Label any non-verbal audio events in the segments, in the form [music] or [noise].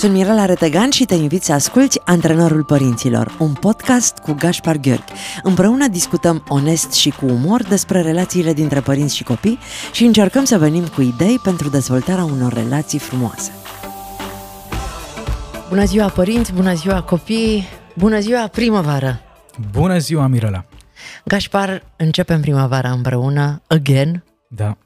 Sunt Mirela Retegan și te invit să asculti Antrenorul Părinților, un podcast cu Gaspar Gheorghi. Împreună discutăm onest și cu umor despre relațiile dintre părinți și copii și încercăm să venim cu idei pentru dezvoltarea unor relații frumoase. Bună ziua părinți, bună ziua copii, bună ziua primăvară! Bună ziua, Mirela! Gaspar, începem primăvara împreună, again, da.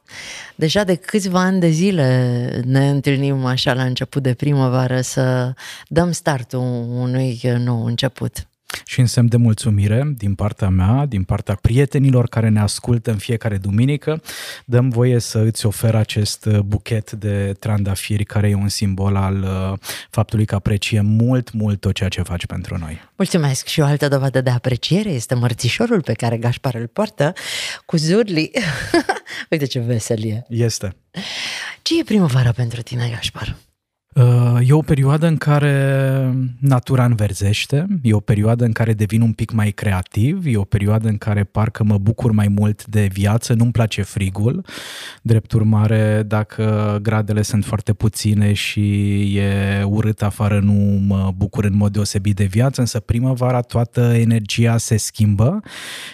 Deja de câțiva ani de zile ne întâlnim așa la început de primăvară să dăm startul unui nou început și în semn de mulțumire din partea mea, din partea prietenilor care ne ascultă în fiecare duminică, dăm voie să îți ofer acest uh, buchet de trandafiri care e un simbol al uh, faptului că apreciem mult, mult tot ceea ce faci pentru noi. Mulțumesc și o altă dovadă de apreciere este mărțișorul pe care Gașpar îl poartă cu zurli. [laughs] Uite ce veselie! Este. Ce e primăvara pentru tine, Gașpar? Uh, e o perioadă în care natura înverzește, e o perioadă în care devin un pic mai creativ, e o perioadă în care parcă mă bucur mai mult de viață, nu-mi place frigul. Drept urmare, dacă gradele sunt foarte puține și e urât afară, nu mă bucur în mod deosebit de viață, însă primăvara toată energia se schimbă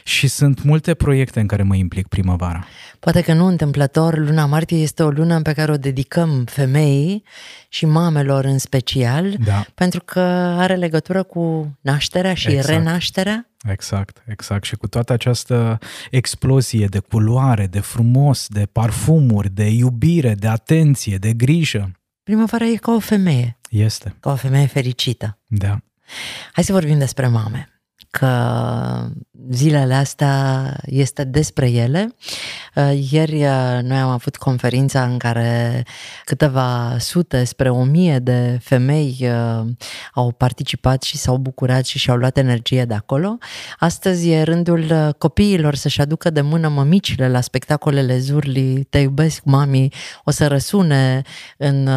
și sunt multe proiecte în care mă implic primăvara. Poate că nu întâmplător, luna martie este o lună pe care o dedicăm femeii și mamelor în special, da. pentru că are legătură cu nașterea și exact. renașterea. Exact, exact. Și cu toată această explozie de culoare, de frumos, de parfumuri, de iubire, de atenție, de grijă. Primăvara e ca o femeie. Este. Ca o femeie fericită. Da. Hai să vorbim despre mame că zilele astea este despre ele. Uh, ieri uh, noi am avut conferința în care câteva sute spre o mie de femei uh, au participat și s-au bucurat și și-au luat energie de acolo. Astăzi e rândul copiilor să-și aducă de mână mămicile la spectacolele Zurli, Te iubesc, mami, o să răsune în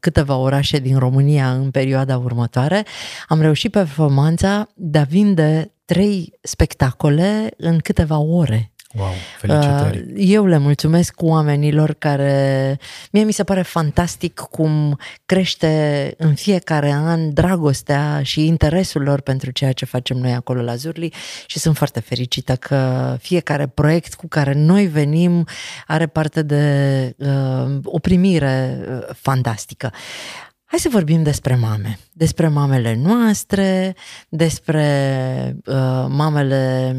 câteva orașe din România în perioada următoare. Am reușit performanța de a vinde trei spectacole în câteva ore. Wow, felicitări! Uh, eu le mulțumesc oamenilor care... Mie mi se pare fantastic cum crește în fiecare an dragostea și interesul lor pentru ceea ce facem noi acolo la Zurli și sunt foarte fericită că fiecare proiect cu care noi venim are parte de uh, o primire uh, fantastică. Hai să vorbim despre mame, despre mamele noastre, despre uh, mamele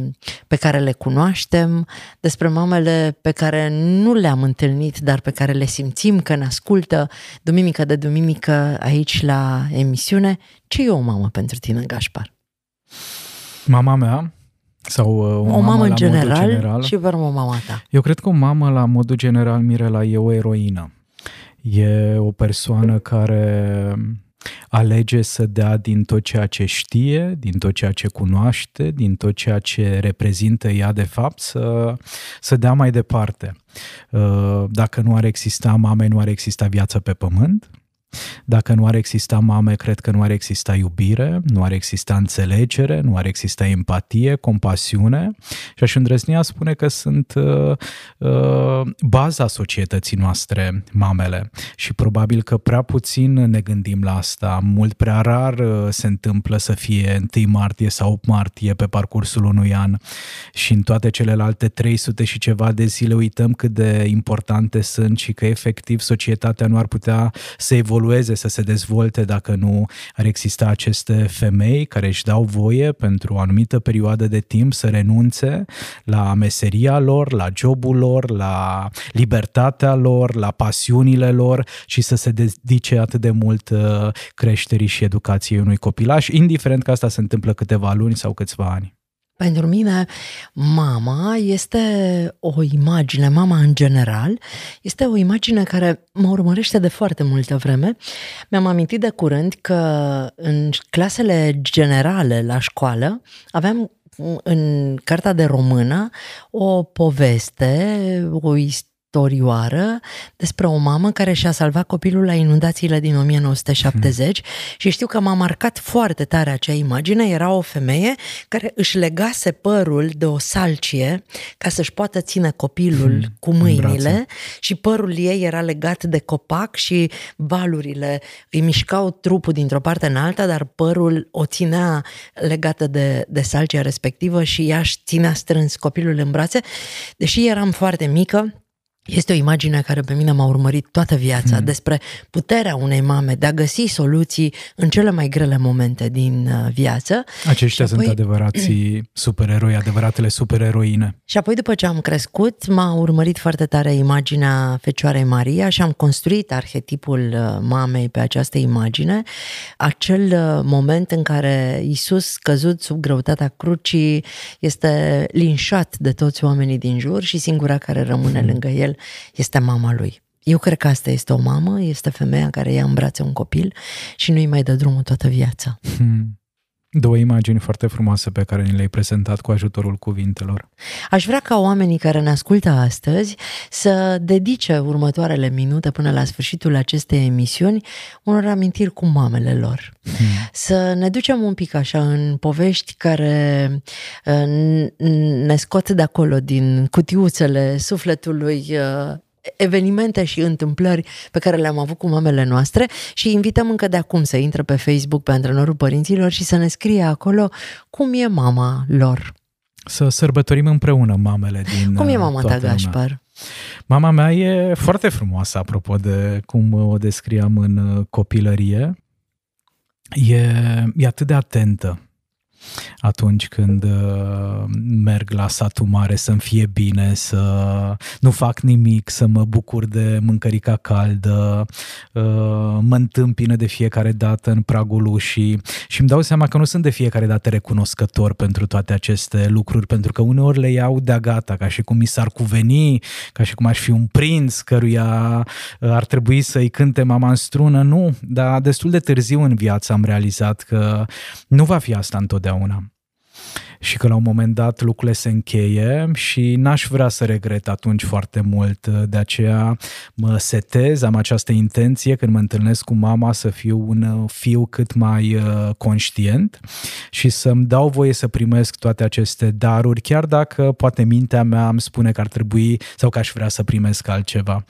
pe care le cunoaștem, despre mamele pe care nu le-am întâlnit, dar pe care le simțim că ne ascultă duminică de duminică aici la emisiune. Ce e o mamă pentru tine, Gașpar? Mama mea sau uh, o, o mamă, mamă în general, general și o mama ta. Eu cred că o mamă la modul general, Mirela, e o eroină E o persoană care alege să dea din tot ceea ce știe, din tot ceea ce cunoaște, din tot ceea ce reprezintă ea de fapt, să, să dea mai departe. Uh, dacă nu ar exista mame, nu ar exista viață pe pământ, dacă nu ar exista mame, cred că nu ar exista iubire, nu ar exista înțelegere, nu ar exista empatie, compasiune și aș îndrăzni a spune că sunt uh, uh, baza societății noastre, mamele. Și probabil că prea puțin ne gândim la asta. Mult prea rar uh, se întâmplă să fie 1 martie sau 8 martie pe parcursul unui an și în toate celelalte 300 și ceva de zile uităm cât de importante sunt și că efectiv societatea nu ar putea să evolueze evolueze, să se dezvolte dacă nu ar exista aceste femei care își dau voie pentru o anumită perioadă de timp să renunțe la meseria lor, la jobul lor, la libertatea lor, la pasiunile lor și să se dedice atât de mult uh, creșterii și educației unui copilaș, indiferent că asta se întâmplă câteva luni sau câțiva ani. Pentru mine, mama este o imagine, mama în general, este o imagine care mă urmărește de foarte multă vreme. Mi-am amintit de curând că în clasele generale la școală aveam în cartea de română o poveste, o istorie istorioară despre o mamă care și-a salvat copilul la inundațiile din 1970 hmm. și știu că m-a marcat foarte tare acea imagine. Era o femeie care își legase părul de o salcie ca să-și poată ține copilul hmm. cu mâinile și părul ei era legat de copac și valurile îi mișcau trupul dintr-o parte în alta, dar părul o ținea legată de, de salcia respectivă și ea își ținea strâns copilul în brațe. Deși eram foarte mică, este o imagine care pe mine m-a urmărit toată viața hmm. despre puterea unei mame de a găsi soluții în cele mai grele momente din uh, viață. Aceștia apoi... sunt adevărații [clears throat] supereroi, adevăratele supereroine. Și apoi după ce am crescut, m-a urmărit foarte tare imaginea Fecioarei Maria și am construit arhetipul uh, mamei pe această imagine. Acel uh, moment în care Isus, căzut sub greutatea crucii, este linșat de toți oamenii din jur și singura care rămâne hmm. lângă el este mama lui. Eu cred că asta este o mamă, este femeia care ia în brațe un copil și nu-i mai dă drumul toată viața. Hmm. Două imagini foarte frumoase pe care ni le-ai prezentat cu ajutorul cuvintelor. Aș vrea ca oamenii care ne ascultă astăzi să dedice următoarele minute până la sfârșitul acestei emisiuni unor amintiri cu mamele lor. Hmm. Să ne ducem un pic așa în povești care uh, ne scot de acolo din cutiuțele sufletului uh, evenimente și întâmplări pe care le-am avut cu mamele noastre și invităm încă de acum să intre pe Facebook pe Antrenorul Părinților și să ne scrie acolo cum e mama lor. Să sărbătorim împreună mamele din Cum e mama ta, Gașpar? Lumea. Mama mea e foarte frumoasă, apropo de cum o descriam în copilărie. E, e atât de atentă atunci când uh, merg la satul mare să-mi fie bine, să nu fac nimic, să mă bucur de mâncărica caldă, uh, mă întâmpină de fiecare dată în pragul ușii și îmi dau seama că nu sunt de fiecare dată recunoscător pentru toate aceste lucruri, pentru că uneori le iau de-a gata, ca și cum mi s-ar cuveni, ca și cum aș fi un prinț căruia uh, ar trebui să-i cânte mama în strună, nu, dar destul de târziu în viață am realizat că nu va fi asta întotdeauna întotdeauna și că la un moment dat lucrurile se încheie și n-aș vrea să regret atunci foarte mult. De aceea mă setez, am această intenție când mă întâlnesc cu mama să fiu un fiu cât mai uh, conștient și să-mi dau voie să primesc toate aceste daruri, chiar dacă poate mintea mea îmi spune că ar trebui sau că aș vrea să primesc altceva.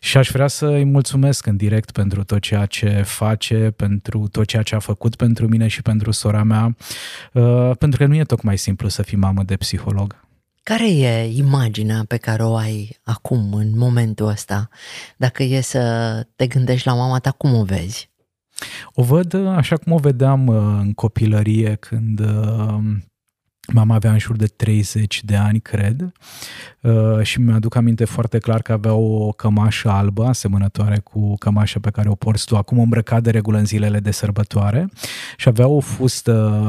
Și aș vrea să îi mulțumesc în direct pentru tot ceea ce face, pentru tot ceea ce a făcut pentru mine și pentru sora mea, uh, pentru că nu e tocmai mai simplu să fii mamă de psiholog. Care e imaginea pe care o ai acum, în momentul ăsta? Dacă e să te gândești la mama ta, cum o vezi? O văd așa cum o vedeam uh, în copilărie, când uh, Mama avea în jur de 30 de ani, cred, uh, și mi-aduc aminte foarte clar că avea o cămașă albă, asemănătoare cu cămașa pe care o porți tu. Acum, îmbrăcat de regulă în zilele de sărbătoare, și avea o fustă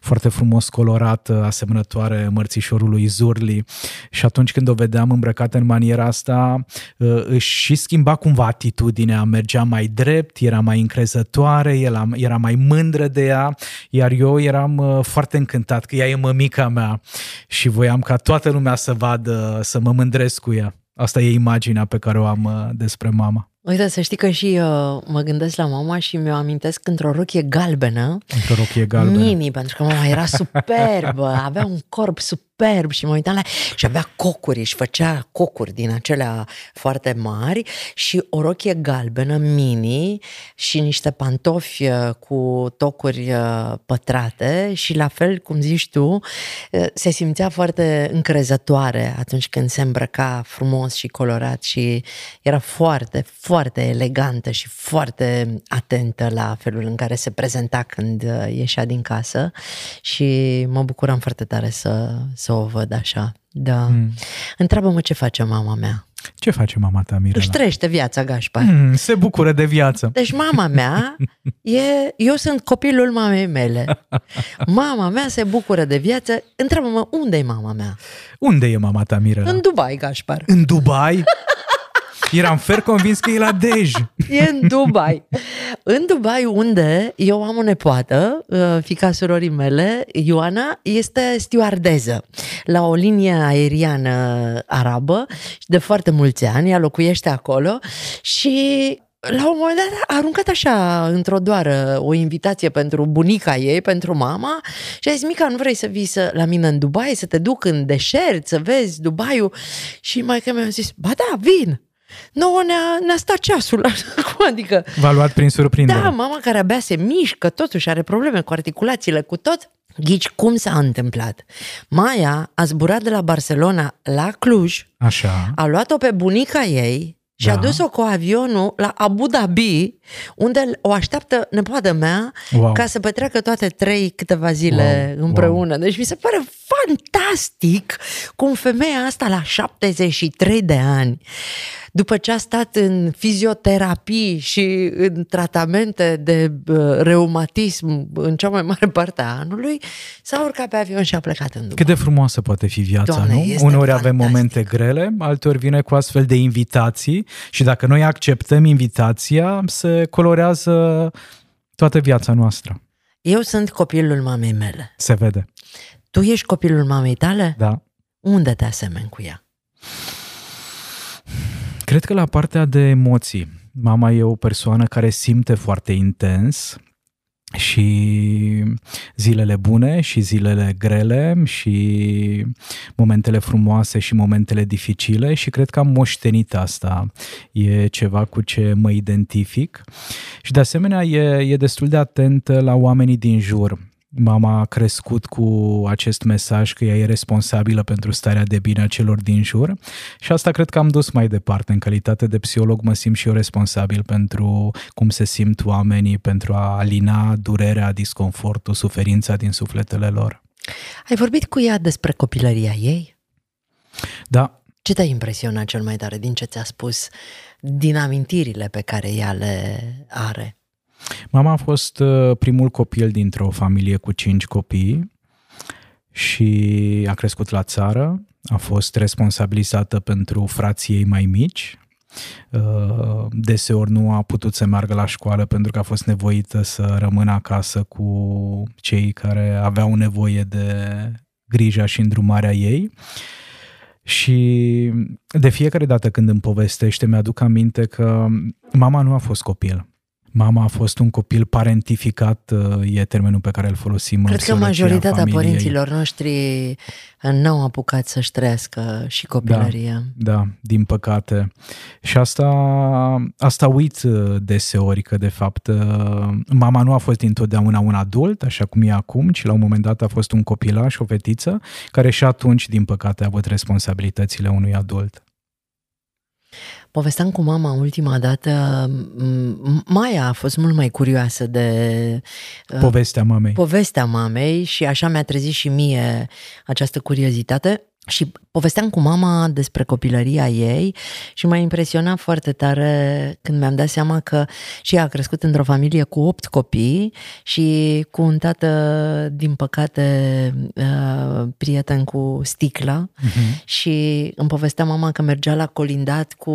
foarte frumos colorată, asemănătoare mărțișorului Zurli, și atunci când o vedeam îmbrăcată în maniera asta, uh, își și schimba cumva atitudinea, mergea mai drept, era mai încrezătoare, era mai mândră de ea, iar eu eram uh, foarte încântat că ea e mămica mea. Și voiam ca toată lumea să vadă, să mă mândresc cu ea. Asta e imaginea pe care o am uh, despre mama. Uite, să știi că și uh, mă gândesc la mama și mi-o amintesc într-o rochie galbenă. Într-o rochie galbenă. Mini, pentru că mama era superbă, avea un corp superb și mă uitam la și avea cocuri, își făcea cocuri din acelea foarte mari și o rochie galbenă mini și niște pantofi uh, cu tocuri uh, pătrate și la fel, cum zici tu, uh, se simțea foarte încrezătoare atunci când se îmbrăca frumos și colorat și era foarte, foarte foarte elegantă și foarte atentă la felul în care se prezenta când uh, ieșea din casă. Și mă bucuram foarte tare să, să o văd așa. Da. Mm. Întreabă-mă ce face mama mea. Ce face mama ta, Mirela? Își trăiește viața, Gașpar. Mm, se bucură de viață. Deci mama mea, e, eu sunt copilul mamei mele. Mama mea se bucură de viață. Întreabă-mă, unde e mama mea? Unde e mama ta, Mirela? În Dubai, Gașpar. În Dubai? Eram fer convins că e la Dej. E în Dubai. În Dubai, unde eu am o nepoată, uh, fica surorii mele, Ioana, este stewardeză la o linie aeriană arabă de foarte mulți ani, ea locuiește acolo și la un moment dat a aruncat așa, într-o doară, o invitație pentru bunica ei, pentru mama și a zis, Mica, nu vrei să vii să, la mine în Dubai, să te duc în deșert, să vezi Dubaiul? Și mai că mi-a zis, ba da, vin. Nouă ne-a, ne-a stat ceasul, [laughs] Cum adică... V-a luat prin surprindere. Da, mama care abia se mișcă, totuși are probleme cu articulațiile, cu tot. Ghici cum s-a întâmplat? Maia a zburat de la Barcelona la Cluj, Așa. a luat-o pe bunica ei și Da. a dus-o cu avionul la Abu Dhabi, unde o așteaptă nepoată mea Wow. ca să petreacă toate trei câteva zile Wow, împreună. Deci mi se pare fantastic cum femeia asta la 73 de ani, după ce a stat în fizioterapii și în tratamente de uh, reumatism în cea mai mare parte a anului, s-a urcat pe avion și a plecat în Dubai. Cât de frumoasă poate fi viața, Doamne, nu? este Uneori avem fantastic. momente grele, alteori vine cu astfel de invitații și dacă noi acceptăm invitația, se colorează toată viața noastră. Eu sunt copilul mamei mele. Se vede, Tu ești copilul mamei tale? da. Unde te asemeni cu ea? Cred că la partea de emoții, mama e o persoană care simte foarte intens și zilele bune și zilele grele și momentele frumoase și momentele dificile și cred că am moștenit asta. E ceva cu ce mă identific și de asemenea e, e destul de atentă la oamenii din jur. Mama a crescut cu acest mesaj că ea e responsabilă pentru starea de bine a celor din jur și asta cred că am dus mai departe. În calitate de psiholog mă simt și eu responsabil pentru cum se simt oamenii, pentru a alina durerea, disconfortul, suferința din sufletele lor. Ai vorbit cu ea despre copilăria ei? Da, Ce te-a impresionat cel mai tare din ce ți-a spus, din amintirile pe care ea le are? Mama a fost uh, primul copil dintr-o familie cu cinci copii și a crescut la țară, a fost responsabilizată pentru frații ei mai mici. Uh, Deseori nu a putut să meargă la școală pentru că a fost nevoită să rămână acasă cu cei care aveau nevoie de grija și îndrumarea ei. Și de fiecare dată când îmi povestește, mi-aduc aminte că mama nu a fost copil. Mama a fost un copil parentificat, e termenul pe care îl folosim în Cred că psihologia majoritatea familiei. părinților noștri n-au apucat să-și trăiască și copilăria. Da, din păcate. Și asta, asta uit uh, deseori, că de fapt uh, mama nu a fost dintotdeauna un adult, așa cum e acum, ci la un moment dat a fost un copilaș, o fetiță, care și atunci, din păcate, a avut responsabilitățile unui adult. Povesteam cu mama ultima dată, m- Maia a fost mult mai curioasă de uh, Povestea mamei. povestea mamei și așa mi-a trezit și mie această curiozitate. Și povesteam cu mama despre copilăria ei și m-a impresionat foarte tare când mi-am dat seama că și ea a crescut într-o familie cu opt copii și cu un tată, din păcate, uh, prieten cu sticla Mhm. și îmi povestea mama că mergea la colindat cu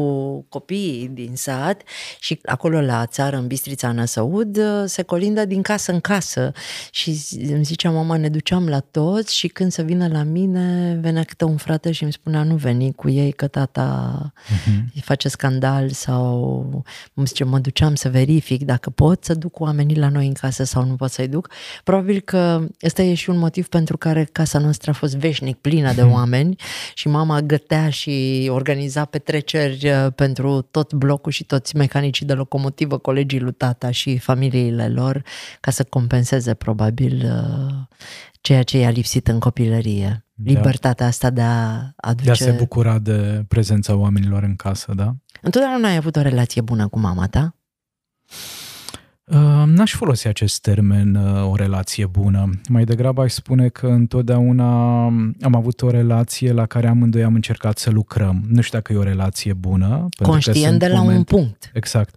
copiii din sat și acolo la țară, în Bistrița Năsăud, se colindă din casă în casă și îmi zicea mama, ne duceam la toți și când să vină la mine, venea câte un frate și îmi spunea, nu veni cu ei că tata Mhm. îi face scandal sau îmi zice, mă duceam să verific dacă pot să duc oamenii la noi în casă sau nu pot să-i duc. Probabil că ăsta e și un motiv pentru care casa noastră a fost veșnic plină de oameni și mama gătea și organiza petreceri uh, pentru tot blocul și toți mecanicii de locomotivă, colegii lui tata și familiile lor, ca să compenseze probabil uh, ceea ce i-a lipsit în copilărie. Da. Libertatea asta de a aduce... De a se bucura de prezența oamenilor în casă, da? Întotdeauna ai avut o relație bună cu mama ta? Uh, N-aș folosi acest termen, uh, o relație bună. Mai degrabă aș spune că întotdeauna am avut o relație la care amândoi am încercat să lucrăm. Nu știu dacă e o relație bună. pentru că Conștient sunt de la un momente- punct. Exact.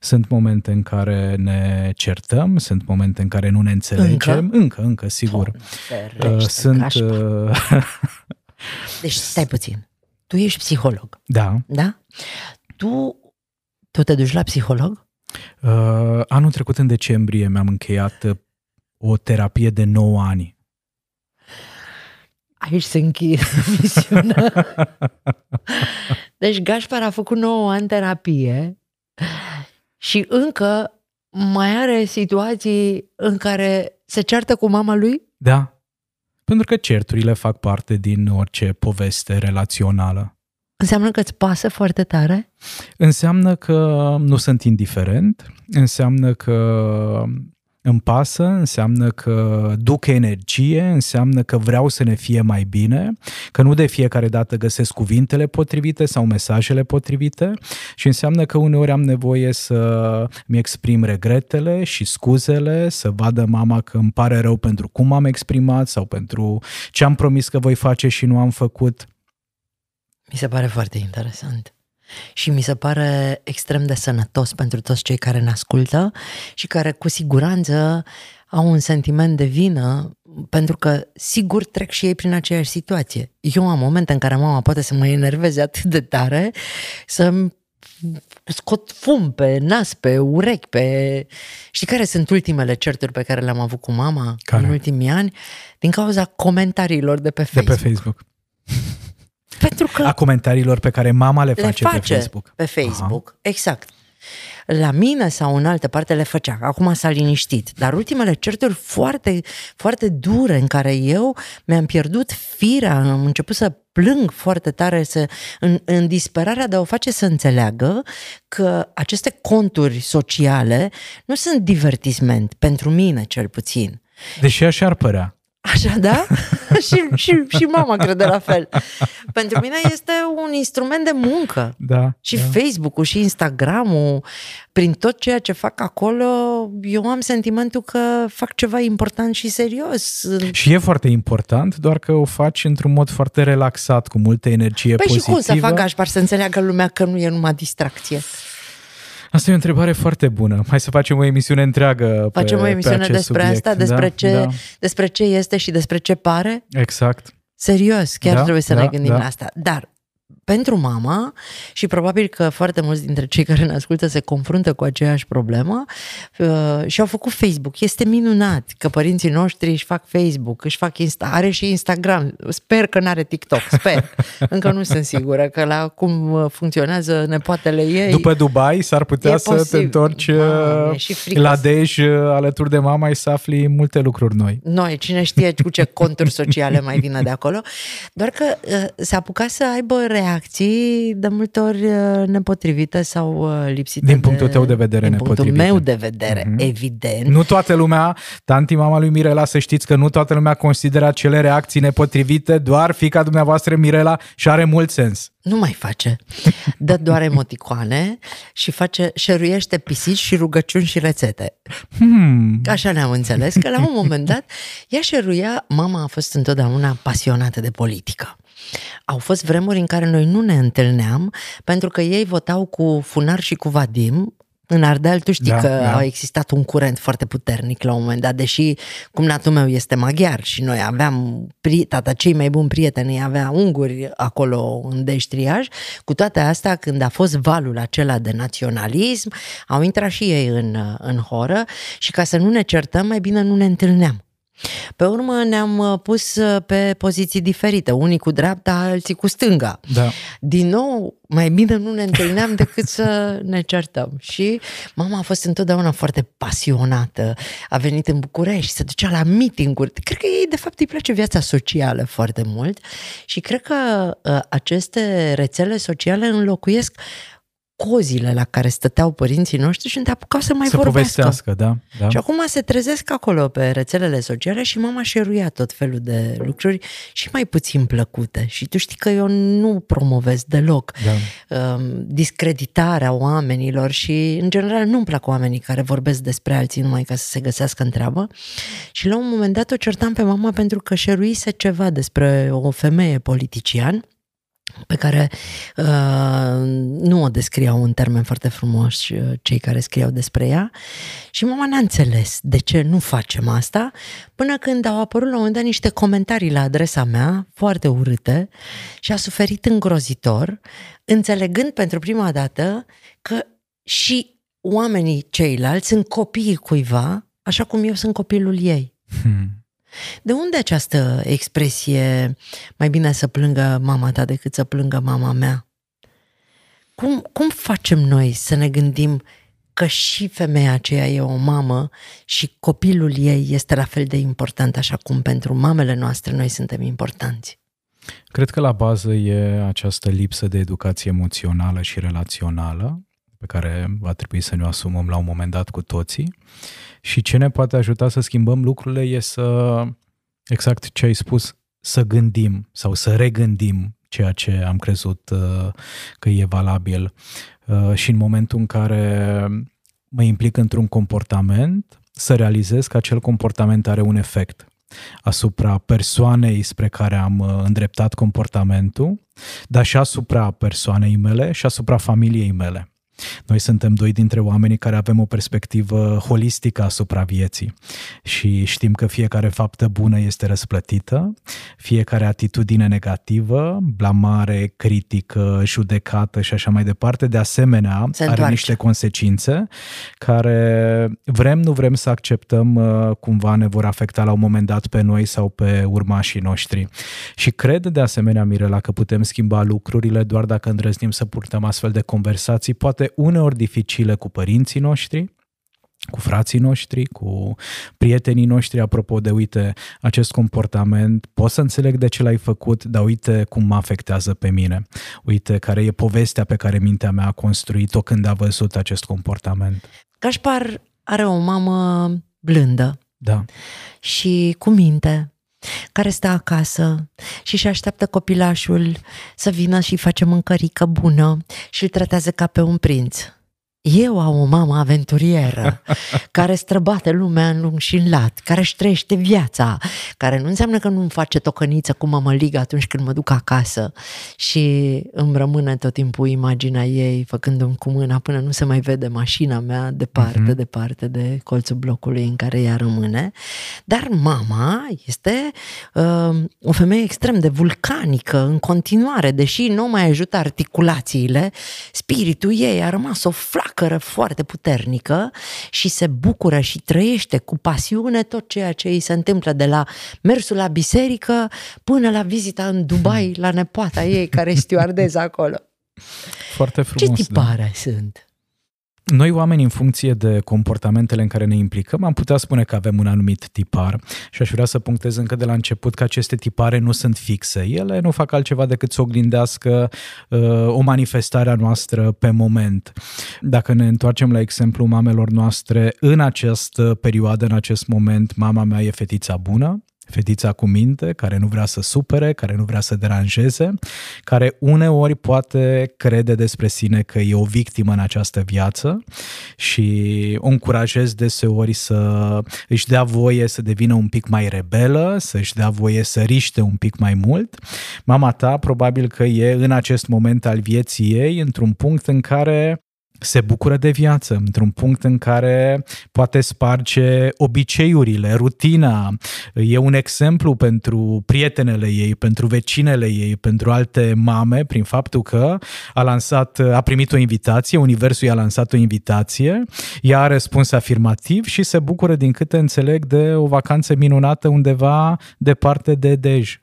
Sunt momente în care ne certăm, sunt momente în care nu ne înțelegem. Încă? Încă, încă sigur. Ferește, Uh, sunt... cașpa. uh, [laughs] Deci stai puțin. Tu ești psiholog, da, da? Tu, tu te duci la psiholog? Uh, anul trecut, în decembrie, mi-am încheiat uh, o terapie de 9 ani. Aici se încheie [laughs] misiunea. Deci Gașpar a făcut 9 ani terapie și încă mai are situații în care se ceartă cu mama lui? Da. Pentru că certurile fac parte din orice poveste relațională. Înseamnă că îți pasă foarte tare? Înseamnă că nu sunt indiferent, înseamnă că îmi pasă, înseamnă că duc energie, înseamnă că vreau să ne fie mai bine, că nu de fiecare dată găsesc cuvintele potrivite sau mesajele potrivite și înseamnă că uneori am nevoie să mi exprim regretele și scuzele, să vadă mama că îmi pare rău pentru cum am exprimat sau pentru ce am promis că voi face și nu am făcut. Mi se pare foarte interesant. Și mi se pare extrem de sănătos pentru toți cei care ne ascultă și care cu siguranță au un sentiment de vină pentru că sigur trec și ei prin aceeași situație. Eu am momente în care mama poate să mă enerveze atât de tare să scot fum pe nas, pe urechi, pe... Știi care sunt ultimele certuri pe care le-am avut cu mama care? în ultimii ani? Din cauza comentariilor de pe Facebook. De pe Facebook. [laughs] Pentru că a comentariilor pe care mama le face, le face pe Facebook. Pe Facebook, Aha. exact. La mine sau în altă parte le făcea, acum s-a liniștit. Dar ultimele certuri foarte, foarte dure în care eu mi-am pierdut firea, am început să plâng foarte tare să, în, în disperarea de a o face să înțeleagă că aceste conturi sociale nu sunt divertisment, pentru mine cel puțin. Deși așa ar părea. Așa, da? [laughs] și, și, și mama crede la fel. Pentru mine este un instrument de muncă. Da. Și da. Facebook-ul și Instagram-ul, prin tot ceea ce fac acolo, eu am sentimentul că fac ceva important și serios. Și e foarte important, doar că o faci într-un mod foarte relaxat, cu multă energie păi pozitivă. și cum să fac așpar să înțeleagă lumea că nu e numai distracție? Asta e o întrebare foarte bună. Hai să facem o emisiune întreagă Facem pe, o emisiune pe despre subiect. asta, despre, da, ce, da. despre ce este și despre ce pare? Exact. Serios, chiar Da, trebuie să da, ne gândim da. la asta. Dar pentru mama și probabil că foarte mulți dintre cei care ne ascultă se confruntă cu aceeași problemă uh, și au făcut Facebook. Este minunat că părinții noștri își fac Facebook, își fac Insta, are și Instagram. Sper că n-are TikTok, sper. [laughs] Încă nu sunt sigură că la cum uh, funcționează nepoatele ei. După Dubai s-ar putea E să posibil. te întorci Mamă, uh, e și frică la să- Dej uh, alături de mama și să afli multe lucruri noi. Noi, cine știe cu ce [laughs] conturi sociale mai vină de acolo, doar că uh, s-a apucat să aibă reacții de multe ori uh, nepotrivite sau uh, lipsite Din punctul tău de vedere din punctul nepotrivite. meu de vedere, Mhm. evident. Nu toată lumea, tanti mama lui Mirela, să știți că nu toată lumea consideră acele reacții nepotrivite, doar fica dumneavoastră Mirela și are mult sens. Nu mai face. Dă doar emoticoane și face, șeruiește pisici și rugăciuni și rețete. Hmm. Așa ne-am înțeles că la un moment dat ea șeruia, mama a fost întotdeauna pasionată de politică. Au fost vremuri în care noi nu ne întâlneam pentru că ei votau cu Funar și cu Vadim. În Ardeal tu știi Da, că da. a existat un curent foarte puternic la un moment dat, deși cumnatul meu este maghiar și noi aveam, pri- tata cei mai buni prieteni avea unguri acolo în Deștriaj, cu toate astea când a fost valul acela de naționalism, au intrat și ei în, în horă și ca să nu ne certăm, mai bine nu ne întâlneam. Pe urmă ne-am uh, pus uh, pe poziții diferite, unii cu dreapta, alții cu stânga. Da. Din nou, mai bine nu ne întâlneam [laughs] decât să ne certăm. Și mama a fost întotdeauna foarte pasionată. A venit în București, se ducea la meeting-uri. Cred că ei, de fapt, îi place viața socială foarte mult și cred că uh, aceste rețele sociale înlocuiesc cozile la care stăteau părinții noștri și unde apucau să mai să vorbească. povestească, da. da. Și acum se trezesc acolo pe rețelele sociale și mama șeruia tot felul de lucruri și mai puțin plăcute. Și tu știi că eu nu promovez deloc Da. um, discreditarea oamenilor și, în general, nu-mi plac oamenii care vorbesc despre alții numai ca să se găsească în treabă. Și la un moment dat o certam pe mama pentru că șeruise ceva despre o femeie politician pe care uh, nu o descriau în termen foarte frumos uh, cei care scriau despre ea și mama n-a înțeles de ce nu facem asta până când au apărut la un moment dat niște comentarii la adresa mea foarte urâte și a suferit îngrozitor înțelegând pentru prima dată că și oamenii ceilalți sunt copiii cuiva, așa cum eu sunt copilul ei. Hmm. De unde această expresie, mai bine să plângă mama ta decât să plângă mama mea? Cum, cum facem noi să ne gândim că și femeia aceea e o mamă și copilul ei este la fel de important așa cum pentru mamele noastre noi suntem importanți? Cred că la bază e această lipsă de educație emoțională și relațională pe care va trebui să ne o asumăm la un moment dat cu toții și ce ne poate ajuta să schimbăm lucrurile e să, exact ce ai spus, să gândim sau să regândim ceea ce am crezut uh, că e valabil uh, și în momentul în care mă implic într-un comportament, să realizez că acel comportament are un efect asupra persoanei spre care am uh, îndreptat comportamentul, dar și asupra persoanei mele și asupra familiei mele. Noi suntem doi dintre oamenii care avem o perspectivă holistică asupra vieții și știm că fiecare faptă bună este răsplătită, fiecare atitudine negativă, blamare, critică, judecată și așa mai departe, de asemenea Se are întoarce. niște consecințe care vrem, nu vrem să acceptăm uh, cumva ne vor afecta la un moment dat pe noi sau pe urmașii noștri. Și cred de asemenea, Mirela, că putem schimba lucrurile doar dacă îndrăznim să purtăm astfel de conversații, poate uneori dificile cu părinții noștri, cu frații noștri, cu prietenii noștri, apropo de, uite, acest comportament, pot să înțeleg de ce l-ai făcut, dar uite cum mă afectează pe mine. Uite care e povestea pe care mintea mea a construit-o când a văzut acest comportament. Gașpar are o mamă blândă. Da. Și cu minte, care stă acasă și își așteaptă copilașul să vină și face mâncărică bună și îl tratează ca pe un prinț. Eu am o mamă aventurieră [laughs] care străbate lumea în lung și în lat, care își trăiește viața, care nu înseamnă că nu-mi face tocăniță cu mămăligă atunci când mă duc acasă și îmi rămâne tot timpul imaginea ei făcându-mi cu mâna până nu se mai vede mașina mea departe, uh-huh. departe de colțul blocului în care ea rămâne. Dar mama este uh, o femeie extrem de vulcanică în continuare, deși nu mai ajută articulațiile, spiritul ei a rămas o flacă flacără foarte puternică și se bucură și trăiește cu pasiune tot ceea ce îi se întâmplă de la mersul la biserică până la vizita în Dubai la nepoata ei care e stewardeză acolo. Foarte frumos. Ce tipare da. sunt? Noi oameni, în funcție de comportamentele în care ne implicăm, am putea spune că avem un anumit tipar și aș vrea să punctez încă de la început că aceste tipare nu sunt fixe. Ele nu fac altceva decât să oglindească uh, o manifestare a noastră pe moment. Dacă ne întoarcem la exemplu mamelor noastre, în această perioadă, în acest moment, mama mea e fetița bună, fetița cu minte, care nu vrea să supere, care nu vrea să deranjeze, care uneori poate crede despre sine că e o victimă în această viață și o încurajez deseori să își dea voie să devină un pic mai rebelă, să își dea voie să riște un pic mai mult. Mama ta probabil că e în acest moment al vieții ei într-un punct în care se bucură de viață, într-un punct în care poate sparge obiceiurile, rutina. E un exemplu pentru prietenele ei, pentru vecinele ei, pentru alte mame, prin faptul că a lansat, a primit o invitație, universul i-a lansat o invitație, ea a răspuns afirmativ și se bucură, din câte înțeleg, de o vacanță minunată undeva departe de Dej.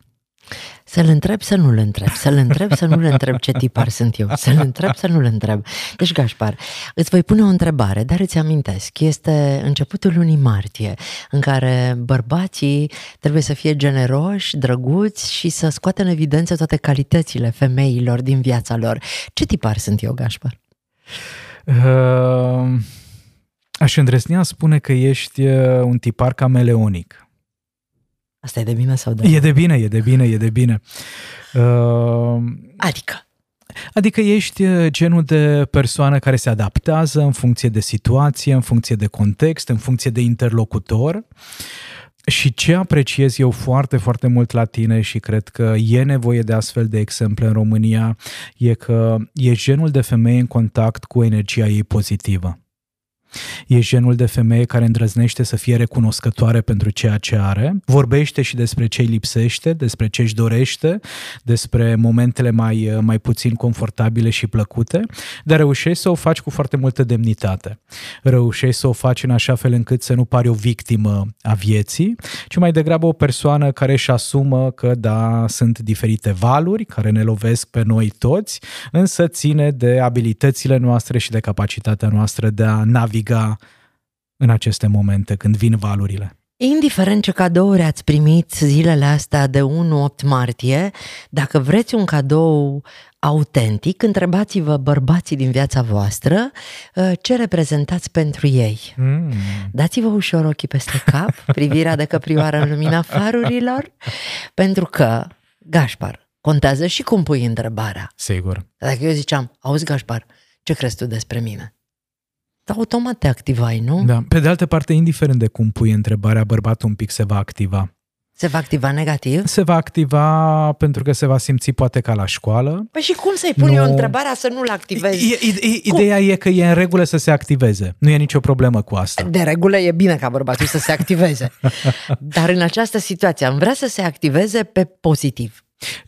Să-l întreb, să nu-l întreb, să-l întreb, să nu-l întreb ce tipar sunt eu, să-l întreb, să nu-l întreb. Deci, Gașpar, îți voi pune o întrebare, dar îți amintesc, este începutul lunii martie, în care bărbații trebuie să fie generoși, drăguți și să scoată în evidență toate calitățile femeilor din viața lor. Ce tipar sunt eu, Gașpar? Uh, aș îndrăznea spune că ești uh, un tipar cameleonic. Asta e de bine sau de E de bine, e de bine, e de bine. Uh, adică? Adică ești uh, genul de persoană care se adaptează în funcție de situație, în funcție de context, în funcție de interlocutor. Și ce apreciez eu foarte, foarte mult la tine și cred că e nevoie de astfel de exemple în România, e că e genul de femeie în contact cu energia ei pozitivă. E genul de femeie care îndrăznește să fie recunoscătoare pentru ceea ce are, vorbește și despre ce îi lipsește, despre ce își dorește, despre momentele mai, mai puțin confortabile și plăcute, dar reușești să o faci cu foarte multă demnitate. Reușești să o faci în așa fel încât să nu pari o victimă a vieții, ci mai degrabă o persoană care își asumă că, da, sunt diferite valuri care ne lovesc pe noi toți, însă ține de abilitățile noastre și de capacitatea noastră de a naviga în aceste momente când vin valurile. Indiferent ce cadouri ați primit zilele astea de 1-8 martie, dacă vreți un cadou autentic, întrebați-vă bărbații din viața voastră uh, ce reprezentați pentru ei. Mm. Dați-vă ușor ochii peste cap, [laughs] privirea de căprioară în lumina farurilor, pentru că, Gașpar, contează și cum pui întrebarea. Sigur. Dacă eu ziceam, auzi Gașpar, ce crezi tu despre mine? Automat te activai, nu? Da. Pe de altă parte, indiferent de cum pui întrebarea, bărbatul un pic se va activa. Se va activa negativ? Se va activa pentru că se va simți poate ca la școală. Păi și cum să-i pun nu... eu întrebarea să nu-l activezi? I, i, i, ideea e că e în regulă să se activeze. Nu e nicio problemă cu asta. De regulă e bine ca bărbatul să se activeze. [laughs] Dar în această situație am vrea să se activeze pe pozitiv.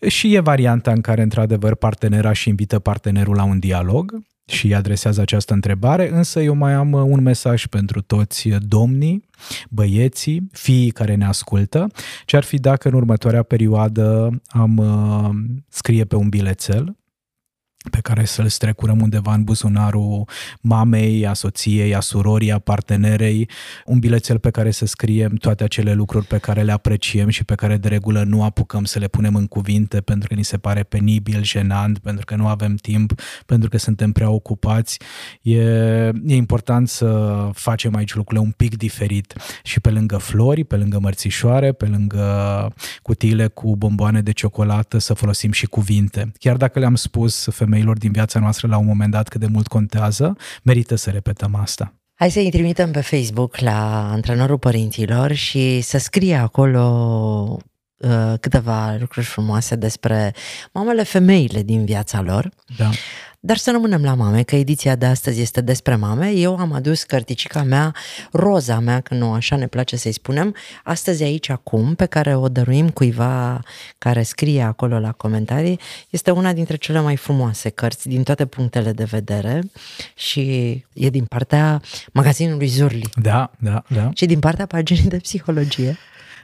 Și e varianta în care, într-adevăr, partenera și invită partenerul la un dialog și adresează această întrebare, însă eu mai am uh, un mesaj pentru toți uh, domnii, băieții, fiii care ne ascultă, ce ar fi dacă în următoarea perioadă am uh, scrie pe un bilețel pe care să-l strecurăm undeva în buzunarul mamei, a soției, a surorii, a partenerei, un bilețel pe care să scriem toate acele lucruri pe care le apreciem și pe care de regulă nu apucăm să le punem în cuvinte pentru că ni se pare penibil, jenant, pentru că nu avem timp, pentru că suntem prea ocupați. E, e important să facem aici lucrurile un pic diferit și pe lângă flori, pe lângă mărțișoare, pe lângă cutiile cu bomboane de ciocolată să folosim și cuvinte. Chiar dacă le-am spus femeii femeilor din viața noastră la un moment dat cât de mult contează, merită să repetăm asta. Hai să-i trimitem pe Facebook la antrenorul părinților și să scrie acolo uh, câteva lucruri frumoase despre mamele femeile din viața lor. Da. Dar să rămânem la mame, că ediția de astăzi este despre mame. Eu am adus cărticica mea, roza mea, că nu așa ne place să-i spunem, astăzi aici acum, pe care o dăruim cuiva care scrie acolo la comentarii. Este una dintre cele mai frumoase cărți din toate punctele de vedere și e din partea magazinului Zurli. Da, da, da. Și din partea paginii de psihologie.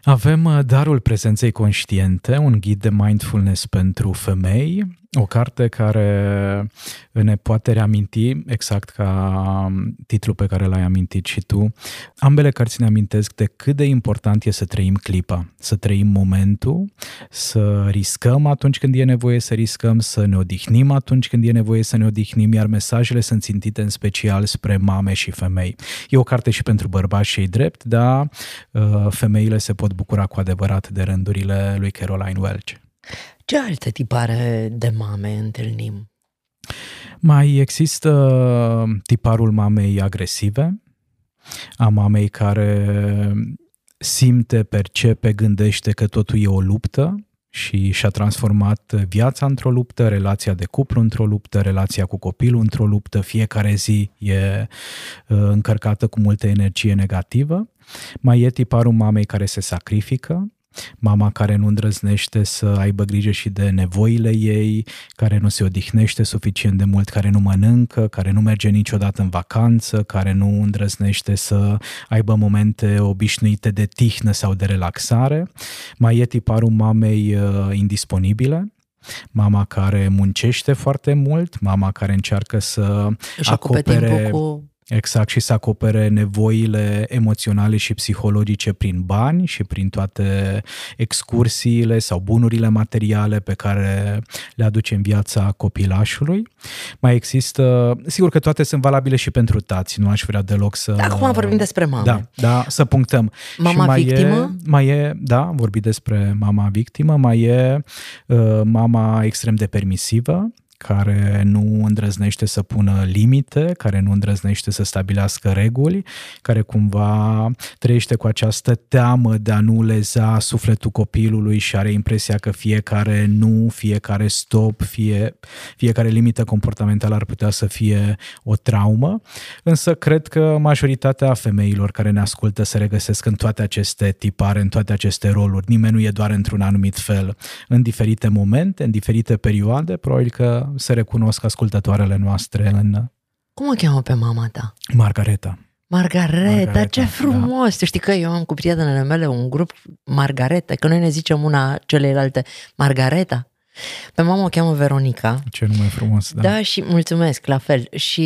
Avem uh, Darul Prezenței Conștiente, un ghid de mindfulness pentru femei, o carte care ne poate reaminti, exact ca titlul pe care l-ai amintit și tu, ambele cărți ne amintesc de cât de important e să trăim clipa, să trăim momentul, să riscăm atunci când e nevoie să riscăm, să ne odihnim atunci când e nevoie să ne odihnim, iar mesajele sunt țintite în special spre mame și femei. E o carte și pentru bărbați și drept, dar uh, femeile se pot bucura cu adevărat de rândurile lui Caroline Welch. Ce alte tipare de mame întâlnim? Mai există tiparul mamei agresive, a mamei care simte, percepe, gândește că totul e o luptă și și-a transformat viața într-o luptă, relația de cuplu într-o luptă, relația cu copilul într-o luptă, fiecare zi e uh, încărcată cu multă energie negativă. Mai e tiparul mamei care se sacrifică, mama care nu îndrăznește să aibă grijă și de nevoile ei, care nu se odihnește suficient de mult, care nu mănâncă, care nu merge niciodată în vacanță, care nu îndrăznește să aibă momente obișnuite de tihnă sau de relaxare. Mai e tiparul mamei uh, indisponibile, mama care muncește foarte mult, mama care încearcă să Își acopere cu Exact, și să acopere nevoile emoționale și psihologice prin bani și prin toate excursiile sau bunurile materiale pe care le aduce în viața copilașului. Mai există, sigur că toate sunt valabile și pentru tați, nu aș vrea deloc să... Acum vorbim despre mame. Da, da, să punctăm. Mama și mai victimă? E, mai e, da, vorbi despre mama victimă, mai e uh, mama extrem de permisivă, care nu îndrăznește să pună limite, care nu îndrăznește să stabilească reguli, care cumva trăiește cu această teamă de a nu leza sufletul copilului și are impresia că fiecare nu, fiecare stop, fie, fiecare limită comportamentală ar putea să fie o traumă. Însă cred că majoritatea femeilor care ne ascultă se regăsesc în toate aceste tipare, în toate aceste roluri. Nimeni nu e doar într-un anumit fel. În diferite momente, în diferite perioade, probabil că se recunosc ascultătoarele noastre în... Cum o cheamă pe mama ta? Margareta. Margareta, Margareta ce da. frumos! Da. Știi că eu am cu prietenele mele un grup Margareta, că noi ne zicem una celelalte Margareta. Pe mama o cheamă Veronica. Ce nume frumos, da. Da, și mulțumesc, la fel. Și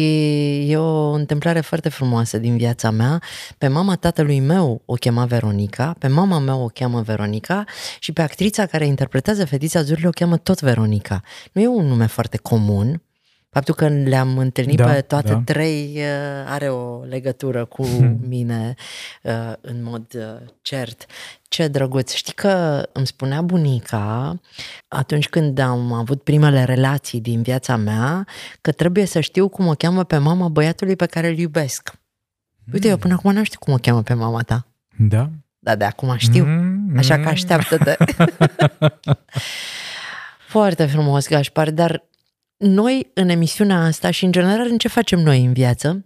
e o întâmplare foarte frumoasă din viața mea. Pe mama tatălui meu o chema Veronica, pe mama mea o cheamă Veronica și pe actrița care interpretează fetița Zurli o cheamă tot Veronica. Nu e un nume foarte comun, Faptul că le-am întâlnit da, pe toate da. trei uh, are o legătură cu hmm. mine uh, în mod uh, cert. Ce drăguț! Știi că îmi spunea bunica atunci când am avut primele relații din viața mea că trebuie să știu cum o cheamă pe mama băiatului pe care îl iubesc. Uite, eu până acum nu știu cum o cheamă pe mama ta. Da? Da, de acum știu. Mm, Așa că așteaptă-te. [laughs] Foarte frumos, Gașpar, dar noi în emisiunea asta și în general în ce facem noi în viață,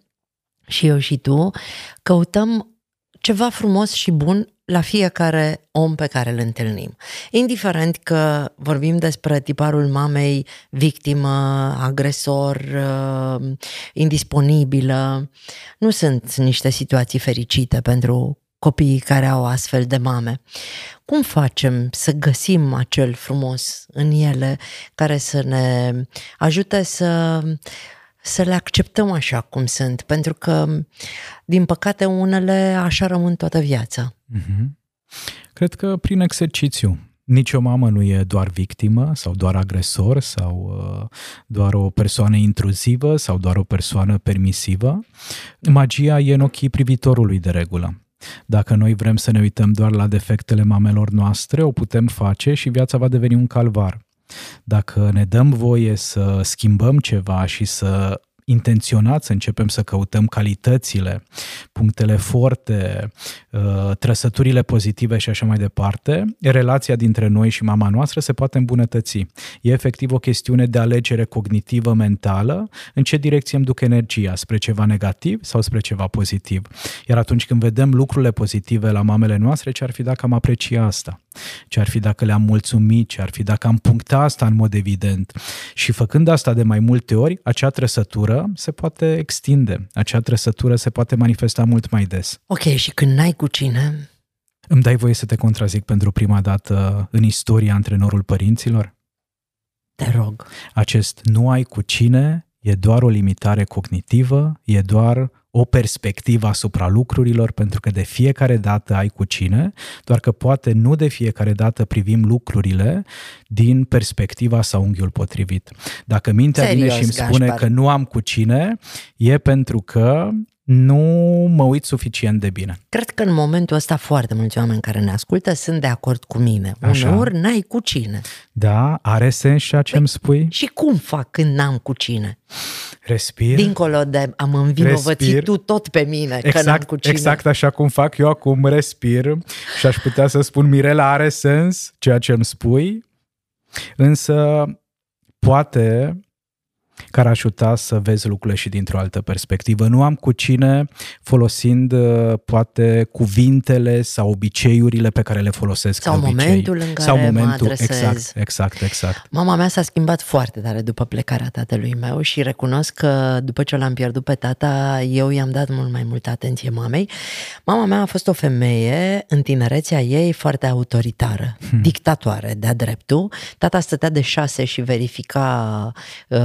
și eu și tu, căutăm ceva frumos și bun la fiecare om pe care îl întâlnim. Indiferent că vorbim despre tiparul mamei victimă, agresor, uh, indisponibilă, nu sunt niște situații fericite pentru copiii care au astfel de mame. Cum facem să găsim acel frumos în ele care să ne ajute să, să le acceptăm așa cum sunt? Pentru că, din păcate, unele așa rămân toată viața. Mm-hmm. Cred că prin exercițiu. Nici o mamă nu e doar victimă sau doar agresor sau uh, doar o persoană intruzivă sau doar o persoană permisivă. Magia e în ochii privitorului de regulă. Dacă noi vrem să ne uităm doar la defectele mamelor noastre, o putem face și viața va deveni un calvar. Dacă ne dăm voie să schimbăm ceva și să intenționat să începem să căutăm calitățile, punctele forte, uh, trăsăturile pozitive și așa mai departe, relația dintre noi și mama noastră se poate îmbunătăți. E efectiv o chestiune de alegere cognitivă mentală în ce direcție îmi duc energia, spre ceva negativ sau spre ceva pozitiv. Iar atunci când vedem lucrurile pozitive la mamele noastre, ce ar fi dacă am aprecia asta? Ce ar fi dacă le-am mulțumit? Ce ar fi dacă am punctat asta în mod evident? Și făcând asta de mai multe ori, acea trăsătură se poate extinde, acea trăsătură se poate manifesta mult mai des. Ok, și când n-ai cu cine? Îmi dai voie să te contrazic pentru prima dată în istoria antrenorul părinților? Te rog. Acest nu ai cu cine e doar o limitare cognitivă, e doar o perspectivă asupra lucrurilor, pentru că de fiecare dată ai cu cine, doar că poate nu de fiecare dată privim lucrurile din perspectiva sau unghiul potrivit. Dacă mintea Serios, vine și îmi spune Gașpar. că nu am cu cine, e pentru că nu mă uit suficient de bine. Cred că în momentul ăsta foarte mulți oameni care ne ascultă sunt de acord cu mine. Așa. Uneori n-ai cu cine. Da, are sens și ce păi, îmi spui? Și cum fac când n-am cu cine? Respir. Dincolo de am învinovățit tu tot pe mine exact, că n-am exact, cu cine. Exact așa cum fac eu acum, respir și aș putea să spun Mirela are sens ceea ce îmi spui, însă poate care ar ajuta să vezi lucrurile și dintr-o altă perspectivă. Nu am cu cine folosind uh, poate cuvintele sau obiceiurile pe care le folosesc Sau obicei. momentul în care sau momentul, mă adresez. Exact, exact, exact. Mama mea s-a schimbat foarte tare după plecarea tatălui meu și recunosc că după ce l-am pierdut pe tata, eu i-am dat mult mai multă atenție mamei. Mama mea a fost o femeie în tinerețea ei foarte autoritară, hmm. dictatoare de-a dreptul. Tata stătea de șase și verifica uh,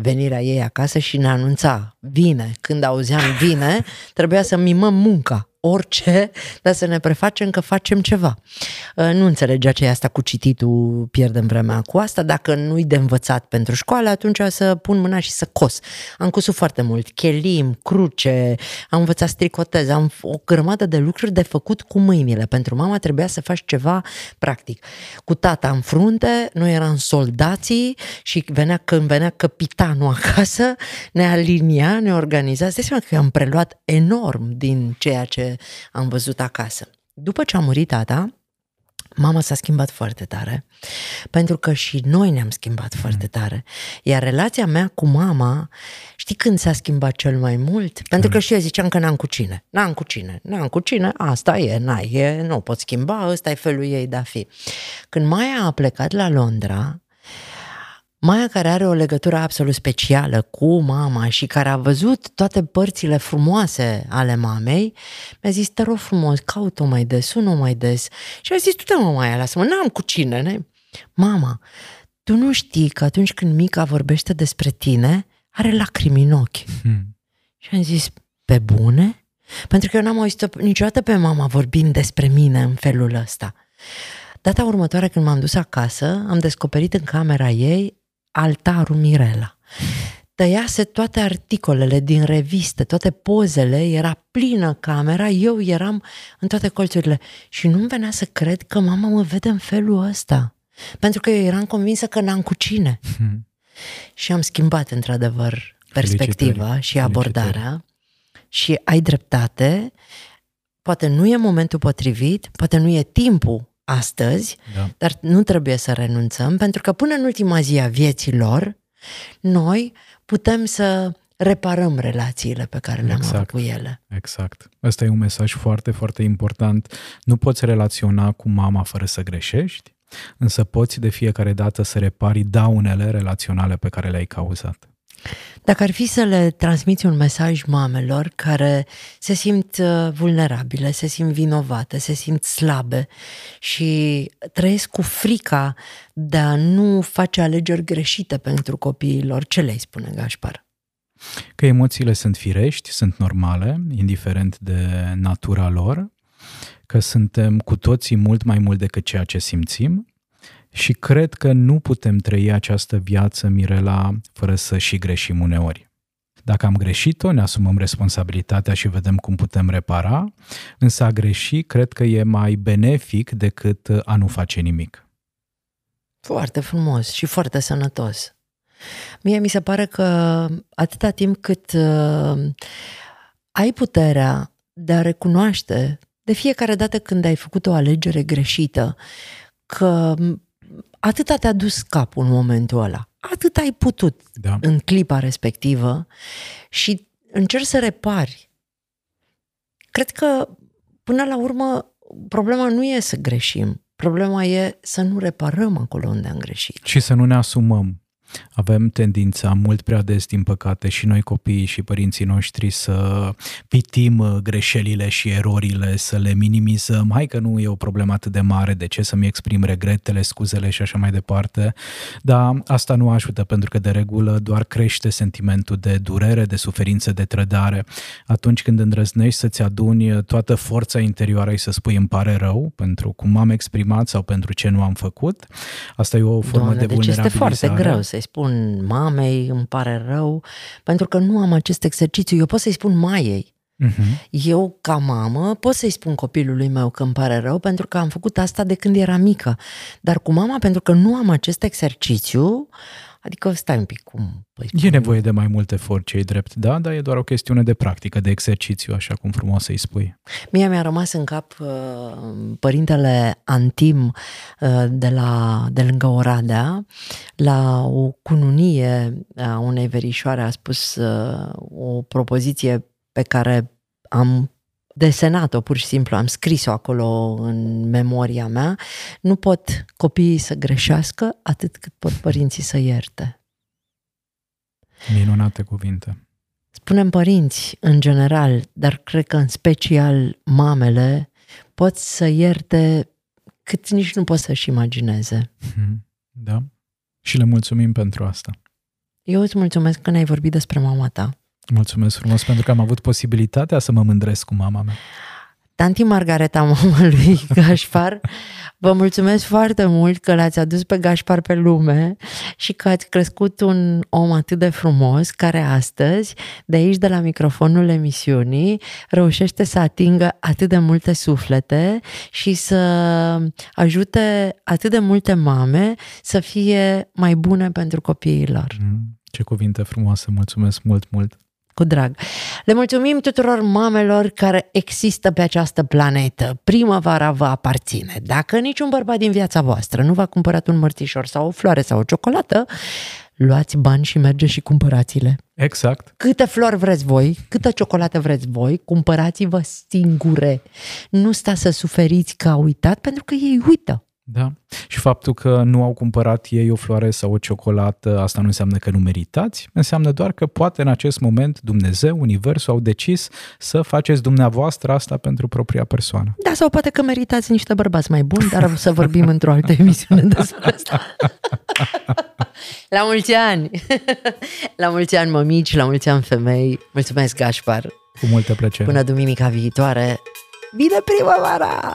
venirea ei acasă și ne anunța, vine. Când auzeam vine, trebuia să mimăm munca. Orice, dar să ne prefacem că facem ceva. Uh, nu înțelegea ce e asta cu cititul, pierdem vremea cu asta. Dacă nu-i de învățat pentru școală, atunci să pun mâna și să cos. Am cusut foarte mult. Chelim, cruce, am învățat stricotez, am o grămadă de lucruri de făcut cu mâinile. Pentru mama trebuia să faci ceva practic. Cu tata în frunte, noi eram soldații și venea, când venea capitanul acasă, ne alinia, ne organiza. Stai seama că am preluat enorm din ceea ce am văzut acasă. După ce a murit tata, Mama s-a schimbat foarte tare, pentru că și noi ne-am schimbat foarte mm. tare. Iar relația mea cu mama, știi când s-a schimbat cel mai mult? Pentru că și eu ziceam că n-am cu cine. N-am cu cine. N-am cu cine, asta e, n-ai, e, nu pot schimba, ăsta e felul ei de a fi. Când Maia a plecat la Londra, Maia care are o legătură absolut specială cu mama și care a văzut toate părțile frumoase ale mamei, mi-a zis, te rog frumos, caut-o mai des, sună mai des. Și a zis, tu te mă Maia, lasă-mă, n-am cu cine. Ne? Mama, tu nu știi că atunci când mica vorbește despre tine, are lacrimi în ochi. Hmm. Și am zis, pe bune? Pentru că eu n-am auzit niciodată pe mama vorbind despre mine în felul ăsta. Data următoare când m-am dus acasă, am descoperit în camera ei altarul Mirela. Tăiase toate articolele din reviste, toate pozele, era plină camera, eu eram în toate colțurile și nu-mi venea să cred că mama mă vede în felul ăsta. Pentru că eu eram convinsă că n-am cu cine. Hmm. Și am schimbat, într-adevăr, perspectiva Felicitări. și abordarea. Felicitări. Și ai dreptate, poate nu e momentul potrivit, poate nu e timpul astăzi, da. dar nu trebuie să renunțăm, pentru că până în ultima zi a vieții lor, noi putem să reparăm relațiile pe care le-am exact, avut cu ele. Exact. Ăsta e un mesaj foarte, foarte important. Nu poți relaționa cu mama fără să greșești, însă poți de fiecare dată să repari daunele relaționale pe care le-ai cauzat. Dacă ar fi să le transmiți un mesaj mamelor care se simt uh, vulnerabile, se simt vinovate, se simt slabe și trăiesc cu frica de a nu face alegeri greșite pentru copiilor, ce le-ai spune, Gașpar? Că emoțiile sunt firești, sunt normale, indiferent de natura lor, că suntem cu toții mult mai mult decât ceea ce simțim și cred că nu putem trăi această viață, Mirela, fără să și greșim uneori. Dacă am greșit-o, ne asumăm responsabilitatea și vedem cum putem repara, însă a greși cred că e mai benefic decât a nu face nimic. Foarte frumos și foarte sănătos. Mie mi se pare că atâta timp cât uh, ai puterea de a recunoaște de fiecare dată când ai făcut o alegere greșită, că atâta te-a dus capul în momentul ăla. Atât ai putut da. în clipa respectivă și încerci să repari. Cred că, până la urmă, problema nu e să greșim. Problema e să nu reparăm acolo unde am greșit. Și să nu ne asumăm avem tendința mult prea des, din păcate, și noi copiii și părinții noștri să pitim uh, greșelile și erorile, să le minimizăm. Hai că nu e o problemă atât de mare, de ce să-mi exprim regretele, scuzele și așa mai departe. Dar asta nu ajută, pentru că de regulă doar crește sentimentul de durere, de suferință, de trădare. Atunci când îndrăznești să-ți aduni toată forța interioară și să spui îmi pare rău pentru cum m-am exprimat sau pentru ce nu am făcut, asta e o formă Doamne, de vulnerabilizare. Deci este foarte greu să să-i spun mamei, îmi pare rău, pentru că nu am acest exercițiu. Eu pot să-i spun maiei. Uh-huh. Eu, ca mamă, pot să-i spun copilului meu că îmi pare rău pentru că am făcut asta de când era mică. Dar cu mama, pentru că nu am acest exercițiu, Adică stai un pic cum... Păi, e cum... nevoie de mai mult efort, cei drept, da, dar e doar o chestiune de practică, de exercițiu, așa cum frumos să-i spui. Mie mi-a rămas în cap uh, părintele Antim uh, de, la, de lângă Oradea, la o cununie a unei verișoare a spus uh, o propoziție pe care am desenat-o pur și simplu, am scris-o acolo în memoria mea, nu pot copiii să greșească atât cât pot părinții să ierte. Minunate cuvinte. Spunem părinți în general, dar cred că în special mamele pot să ierte cât nici nu pot să-și imagineze. Mhm. Da. Și le mulțumim pentru asta. Eu îți mulțumesc că ne-ai vorbit despre mama ta. Mulțumesc frumos pentru că am avut posibilitatea să mă mândresc cu mama mea. Tanti Margareta, [laughs] mama lui Gașpar, vă mulțumesc foarte mult că l-ați adus pe Gașpar pe lume și că ați crescut un om atât de frumos care astăzi, de aici, de la microfonul emisiunii, reușește să atingă atât de multe suflete și să ajute atât de multe mame să fie mai bune pentru copiii lor. Mm, ce cuvinte frumoase, mulțumesc mult, mult! Cu drag. Le mulțumim tuturor mamelor care există pe această planetă. Primăvara vă aparține. Dacă niciun bărbat din viața voastră nu v-a cumpărat un mărțișor sau o floare sau o ciocolată, luați bani și mergeți și cumpărați-le. Exact. Câte flori vreți voi, câtă ciocolată vreți voi, cumpărați-vă singure. Nu sta să suferiți că a uitat, pentru că ei uită. Da. Și faptul că nu au cumpărat ei o floare sau o ciocolată, asta nu înseamnă că nu meritați, înseamnă doar că poate în acest moment Dumnezeu, Universul au decis să faceți dumneavoastră asta pentru propria persoană. Da, sau poate că meritați niște bărbați mai buni, dar să vorbim într-o altă emisiune despre asta. La mulți ani! La mulți ani, mămici, la mulți ani, femei. Mulțumesc, Gașpar! Cu multă plăcere! Până duminica viitoare, bine primăvara!